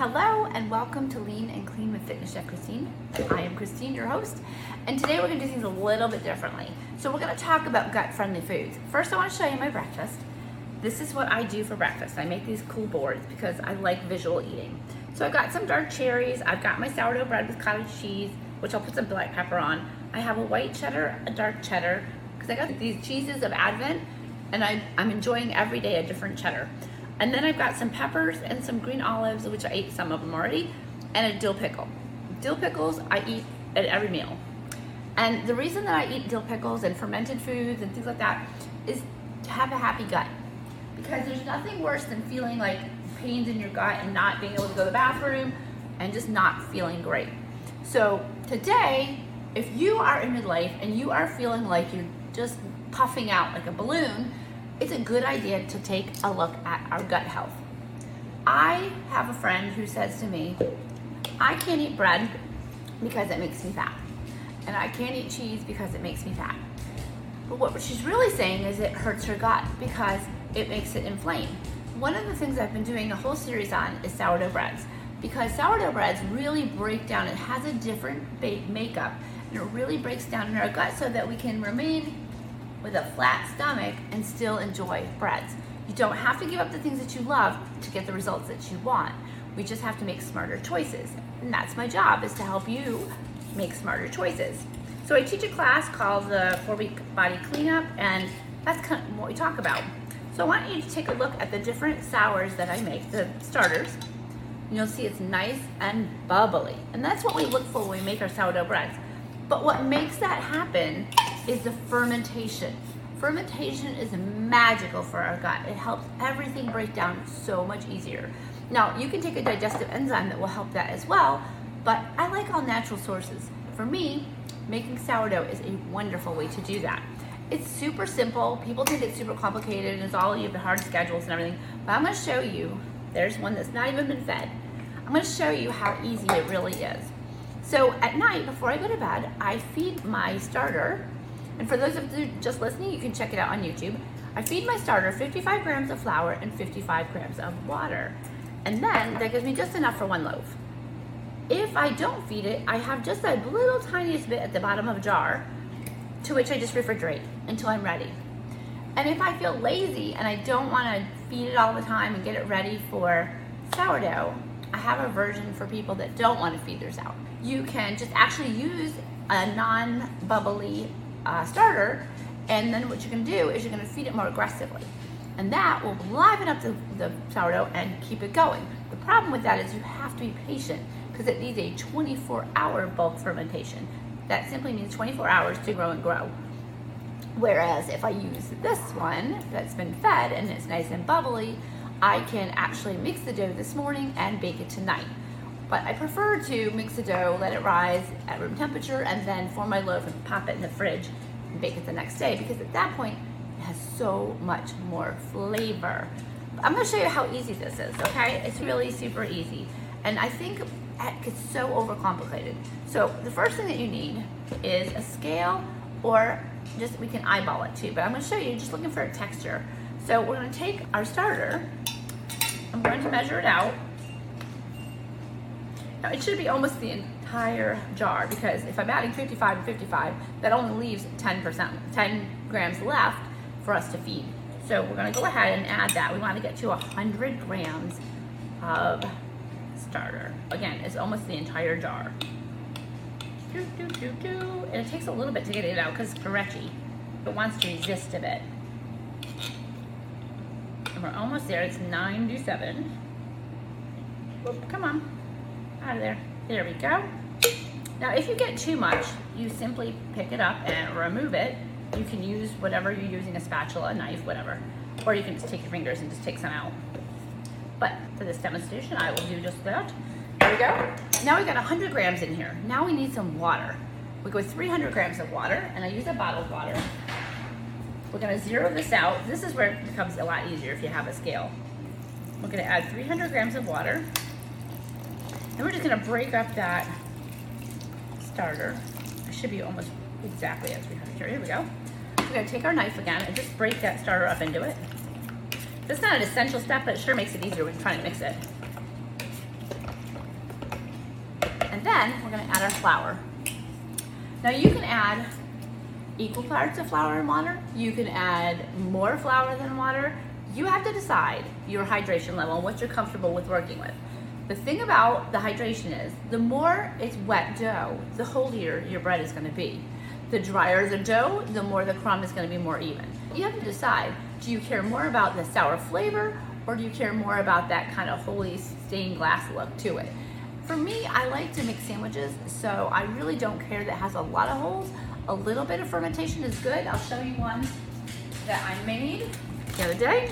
Hello and welcome to Lean and Clean with Fitness Chef Christine. I am Christine, your host, and today we're gonna do things a little bit differently. So we're gonna talk about gut-friendly foods. First, I wanna show you my breakfast. This is what I do for breakfast. I make these cool boards because I like visual eating. So I've got some dark cherries, I've got my sourdough bread with cottage cheese, which I'll put some black pepper on. I have a white cheddar, a dark cheddar, because I got these cheeses of Advent, and I, I'm enjoying every day a different cheddar. And then I've got some peppers and some green olives, which I ate some of them already, and a dill pickle. Dill pickles I eat at every meal. And the reason that I eat dill pickles and fermented foods and things like that is to have a happy gut. Because there's nothing worse than feeling like pains in your gut and not being able to go to the bathroom and just not feeling great. So today, if you are in midlife and you are feeling like you're just puffing out like a balloon, it's a good idea to take a look at our gut health. I have a friend who says to me, I can't eat bread because it makes me fat. And I can't eat cheese because it makes me fat. But what she's really saying is it hurts her gut because it makes it inflame. One of the things I've been doing a whole series on is sourdough breads because sourdough breads really break down. It has a different makeup and it really breaks down in our gut so that we can remain with a flat stomach and still enjoy breads. You don't have to give up the things that you love to get the results that you want. We just have to make smarter choices. And that's my job is to help you make smarter choices. So I teach a class called the four week body cleanup and that's kind of what we talk about. So I want you to take a look at the different sours that I make, the starters. You'll see it's nice and bubbly. And that's what we look for when we make our sourdough breads. But what makes that happen is the fermentation. Fermentation is magical for our gut. It helps everything break down so much easier. Now, you can take a digestive enzyme that will help that as well, but I like all natural sources. For me, making sourdough is a wonderful way to do that. It's super simple. People think it's super complicated and it's all you have the hard schedules and everything, but I'm gonna show you, there's one that's not even been fed. I'm gonna show you how easy it really is. So at night, before I go to bed, I feed my starter and for those of you just listening, you can check it out on YouTube. I feed my starter 55 grams of flour and 55 grams of water. And then that gives me just enough for one loaf. If I don't feed it, I have just a little tiniest bit at the bottom of a jar to which I just refrigerate until I'm ready. And if I feel lazy and I don't want to feed it all the time and get it ready for sourdough, I have a version for people that don't want to feed their sourdough. You can just actually use a non-bubbly uh, starter, and then what you're gonna do is you're gonna feed it more aggressively. And that will liven up the, the sourdough and keep it going. The problem with that is you have to be patient because it needs a 24 hour bulk fermentation. That simply means 24 hours to grow and grow. Whereas if I use this one that's been fed and it's nice and bubbly, I can actually mix the dough this morning and bake it tonight. But I prefer to mix the dough, let it rise at room temperature, and then form my loaf and pop it in the fridge and bake it the next day because at that point it has so much more flavor. I'm gonna show you how easy this is, okay? It's really super easy. And I think it gets so overcomplicated. So the first thing that you need is a scale or just, we can eyeball it too, but I'm gonna show you just looking for a texture. So we're gonna take our starter, I'm going to measure it out now it should be almost the entire jar because if I'm adding 55 and 55, that only leaves 10%, 10 grams left for us to feed. So we're gonna go ahead and add that. We wanna get to 100 grams of starter. Again, it's almost the entire jar. Do, do, do, do. And it takes a little bit to get it out because Perecci, it wants to resist a bit. And we're almost there, it's nine to seven. come on out of there. There we go. Now, if you get too much, you simply pick it up and remove it. You can use whatever you're using, a spatula, a knife, whatever. Or you can just take your fingers and just take some out. But for this demonstration, I will do just that. There we go. Now we got 100 grams in here. Now we need some water. We go 300 grams of water, and I use a bottled water. We're gonna zero this out. This is where it becomes a lot easier if you have a scale. We're gonna add 300 grams of water. And we're just gonna break up that starter. It should be almost exactly as we have here. Here we go. We're gonna take our knife again and just break that starter up into it. It's not an essential step, but it sure makes it easier when trying to mix it. And then we're gonna add our flour. Now you can add equal parts of flour and water. You can add more flour than water. You have to decide your hydration level and what you're comfortable with working with. The thing about the hydration is the more it's wet dough, the holier your bread is gonna be. The drier the dough, the more the crumb is gonna be more even. You have to decide, do you care more about the sour flavor or do you care more about that kind of holy stained glass look to it? For me, I like to make sandwiches, so I really don't care that has a lot of holes. A little bit of fermentation is good. I'll show you one that I made the other day.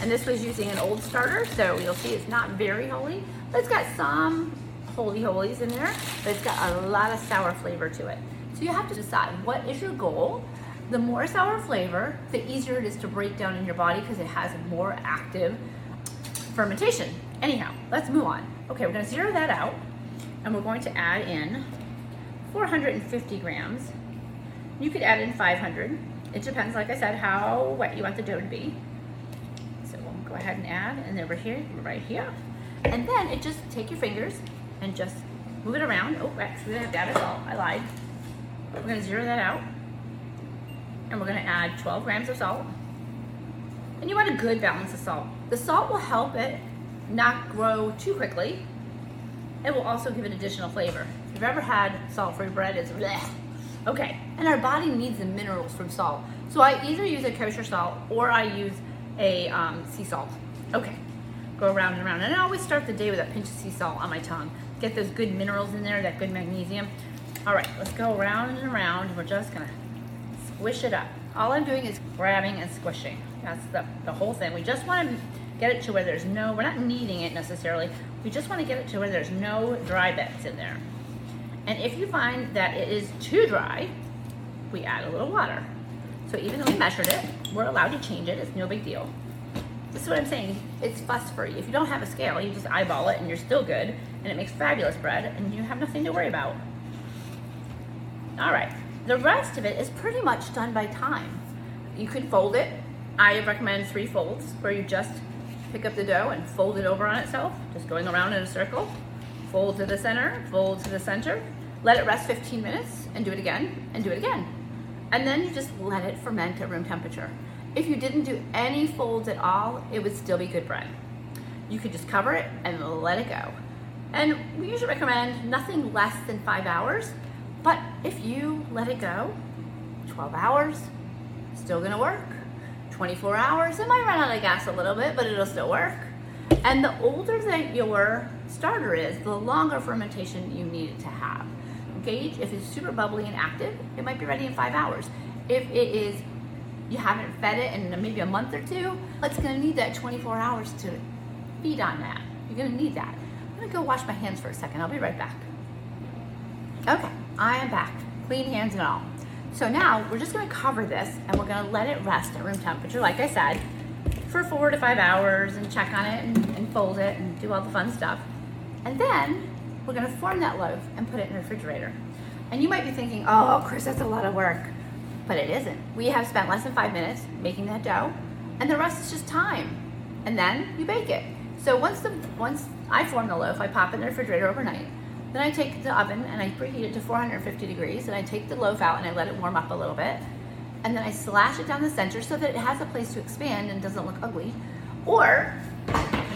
And this was using an old starter, so you'll see it's not very holy, but it's got some holy holies in there, but it's got a lot of sour flavor to it. So you have to decide what is your goal. The more sour flavor, the easier it is to break down in your body because it has more active fermentation. Anyhow, let's move on. Okay, we're gonna zero that out and we're going to add in 450 grams. You could add in 500. It depends, like I said, how wet you want the dough to be go ahead and add, and then over here, right here. And then it just take your fingers and just move it around. Oh, actually, I have to add salt. I lied. We're gonna zero that out. And we're gonna add 12 grams of salt. And you want a good balance of salt. The salt will help it not grow too quickly. It will also give it additional flavor. If you've ever had salt-free bread, it's bleh. Okay, and our body needs the minerals from salt. So I either use a kosher salt or I use a um, sea salt. Okay, go around and around. And I always start the day with a pinch of sea salt on my tongue. Get those good minerals in there, that good magnesium. All right, let's go around and around. We're just gonna squish it up. All I'm doing is grabbing and squishing. That's the, the whole thing. We just wanna get it to where there's no, we're not kneading it necessarily. We just wanna get it to where there's no dry bits in there. And if you find that it is too dry, we add a little water. So even though we measured it, we're allowed to change it. It's no big deal. This is what I'm saying. It's fuss free. If you don't have a scale, you just eyeball it and you're still good. And it makes fabulous bread and you have nothing to worry about. All right. The rest of it is pretty much done by time. You could fold it. I recommend three folds where you just pick up the dough and fold it over on itself, just going around in a circle. Fold to the center, fold to the center. Let it rest 15 minutes and do it again and do it again. And then you just let it ferment at room temperature. If you didn't do any folds at all, it would still be good bread. You could just cover it and let it go. And we usually recommend nothing less than five hours, but if you let it go, 12 hours, still gonna work. 24 hours, it might run out of gas a little bit, but it'll still work. And the older that your starter is, the longer fermentation you need it to have gauge. If it's super bubbly and active, it might be ready in five hours. If it is, you haven't fed it in maybe a month or two, it's gonna need that 24 hours to feed on that. You're gonna need that. I'm gonna go wash my hands for a second. I'll be right back. Okay, I am back, clean hands and all. So now we're just gonna cover this and we're gonna let it rest at room temperature, like I said, for four to five hours and check on it and, and fold it and do all the fun stuff. And then we're gonna form that loaf and put it in the refrigerator. And you might be thinking, oh, Chris, that's a lot of work. But it isn't. We have spent less than five minutes making that dough, and the rest is just time. And then you bake it. So once the once I form the loaf, I pop it in the refrigerator overnight. Then I take the oven and I preheat it to 450 degrees, and I take the loaf out and I let it warm up a little bit. And then I slash it down the center so that it has a place to expand and doesn't look ugly. Or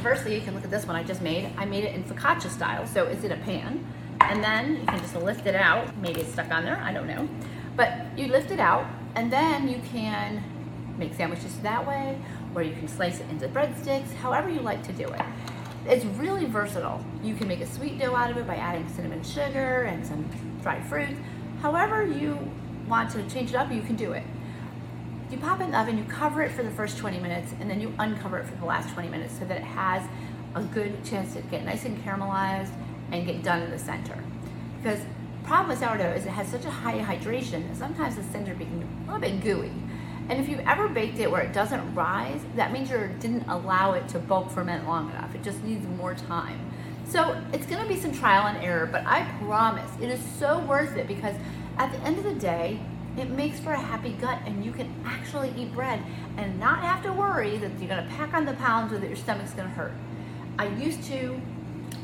Conversely, you can look at this one I just made. I made it in focaccia style, so it's in a pan. And then you can just lift it out. Maybe it's stuck on there, I don't know. But you lift it out, and then you can make sandwiches that way, or you can slice it into breadsticks, however you like to do it. It's really versatile. You can make a sweet dough out of it by adding cinnamon sugar and some dried fruit. However you want to change it up, you can do it. You pop it in the oven, you cover it for the first 20 minutes, and then you uncover it for the last 20 minutes so that it has a good chance to get nice and caramelized and get done in the center. Because problem with sourdough is it has such a high hydration that sometimes the center becomes a little bit gooey. And if you've ever baked it where it doesn't rise, that means you didn't allow it to bulk ferment long enough. It just needs more time. So it's gonna be some trial and error, but I promise it is so worth it because at the end of the day, it makes for a happy gut and you can actually eat bread and not have to worry that you're gonna pack on the pounds or that your stomach's gonna hurt. I used to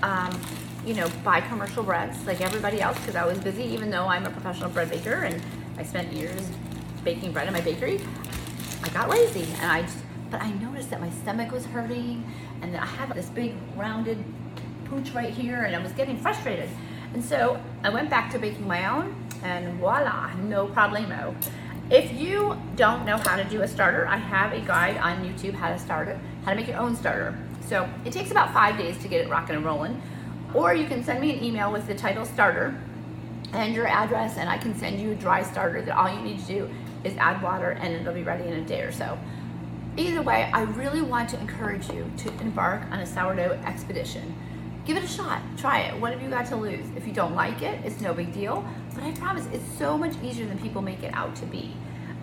um, you know, buy commercial breads like everybody else because I was busy, even though I'm a professional bread baker and I spent years baking bread in my bakery. I got lazy and I just, but I noticed that my stomach was hurting and that I had this big rounded pooch right here and I was getting frustrated. And so I went back to baking my own and voila, no problemo. If you don't know how to do a starter, I have a guide on YouTube how to start it, how to make your own starter. So it takes about five days to get it rocking and rolling. Or you can send me an email with the title starter and your address and I can send you a dry starter that all you need to do is add water and it'll be ready in a day or so. Either way, I really want to encourage you to embark on a sourdough expedition. Give it a shot. Try it. What have you got to lose? If you don't like it, it's no big deal. But I promise it's so much easier than people make it out to be.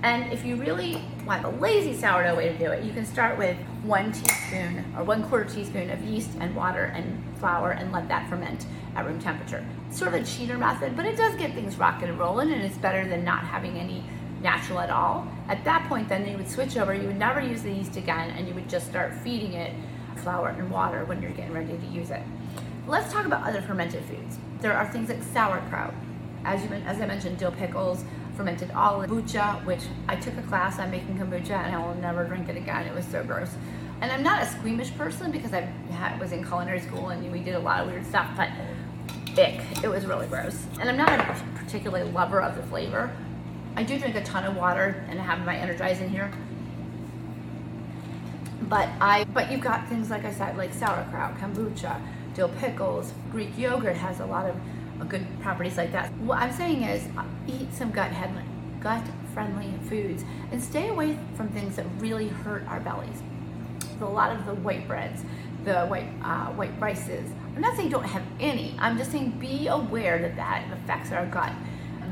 And if you really want the lazy sourdough way to do it, you can start with one teaspoon or one quarter teaspoon of yeast and water and flour and let that ferment at room temperature. It's sort of a cheater method, but it does get things rocking and rolling and it's better than not having any natural at all. At that point, then you would switch over, you would never use the yeast again, and you would just start feeding it flour and water when you're getting ready to use it. Let's talk about other fermented foods. There are things like sauerkraut. As, you, as I mentioned, dill pickles, fermented olive, kombucha, which I took a class on making kombucha and I will never drink it again. It was so gross. And I'm not a squeamish person because I was in culinary school and we did a lot of weird stuff, but ick, it was really gross. And I'm not a particularly lover of the flavor. I do drink a ton of water and have my Energize here. But I, but you've got things like I said, like sauerkraut, kombucha, dill pickles, Greek yogurt has a lot of good properties like that. What I'm saying is eat some gut gut friendly foods and stay away from things that really hurt our bellies. A lot of the white breads, the white uh, white rices. I'm not saying don't have any. I'm just saying be aware that that affects our gut.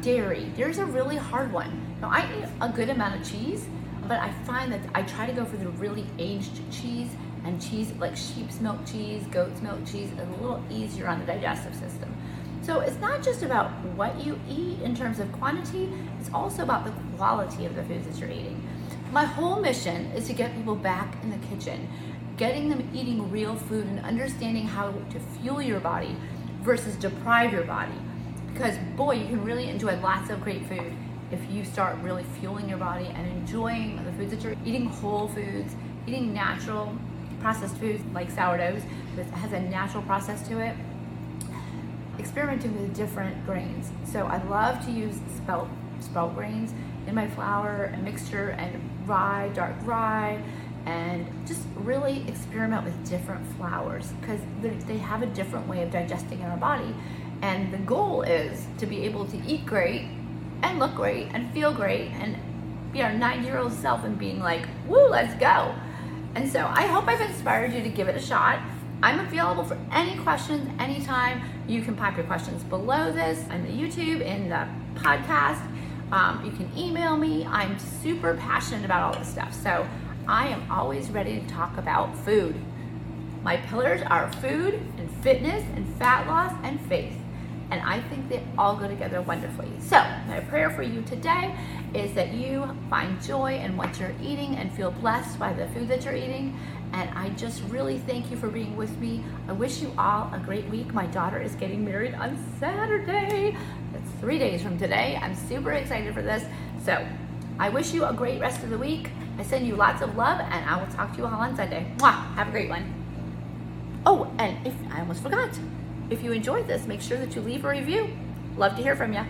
Dairy. there's a really hard one. Now I eat a good amount of cheese, but I find that I try to go for the really aged cheese and cheese like sheep's milk cheese, goat's milk cheese is a little easier on the digestive system. So it's not just about what you eat in terms of quantity, it's also about the quality of the foods that you're eating. My whole mission is to get people back in the kitchen, getting them eating real food and understanding how to fuel your body versus deprive your body. Because boy, you can really enjoy lots of great food if you start really fueling your body and enjoying the foods that you're eating whole foods, eating natural processed foods like sourdoughs that has a natural process to it experimenting with different grains. So I love to use spelt, spelt grains in my flour mixture and rye, dark rye, and just really experiment with different flours because they have a different way of digesting in our body. And the goal is to be able to eat great and look great and feel great and be our nine year old self and being like, woo, let's go. And so I hope I've inspired you to give it a shot. I'm available for any questions anytime. You can pop your questions below this on the YouTube, in the podcast. Um, you can email me. I'm super passionate about all this stuff. So I am always ready to talk about food. My pillars are food and fitness and fat loss and faith. And I think they all go together wonderfully. So, my prayer for you today is that you find joy in what you're eating and feel blessed by the food that you're eating. And I just really thank you for being with me. I wish you all a great week. My daughter is getting married on Saturday. That's three days from today. I'm super excited for this. So, I wish you a great rest of the week. I send you lots of love, and I will talk to you all on Sunday. Mwah! Have a great one. Oh, and if I almost forgot, if you enjoyed this, make sure that you leave a review. Love to hear from you.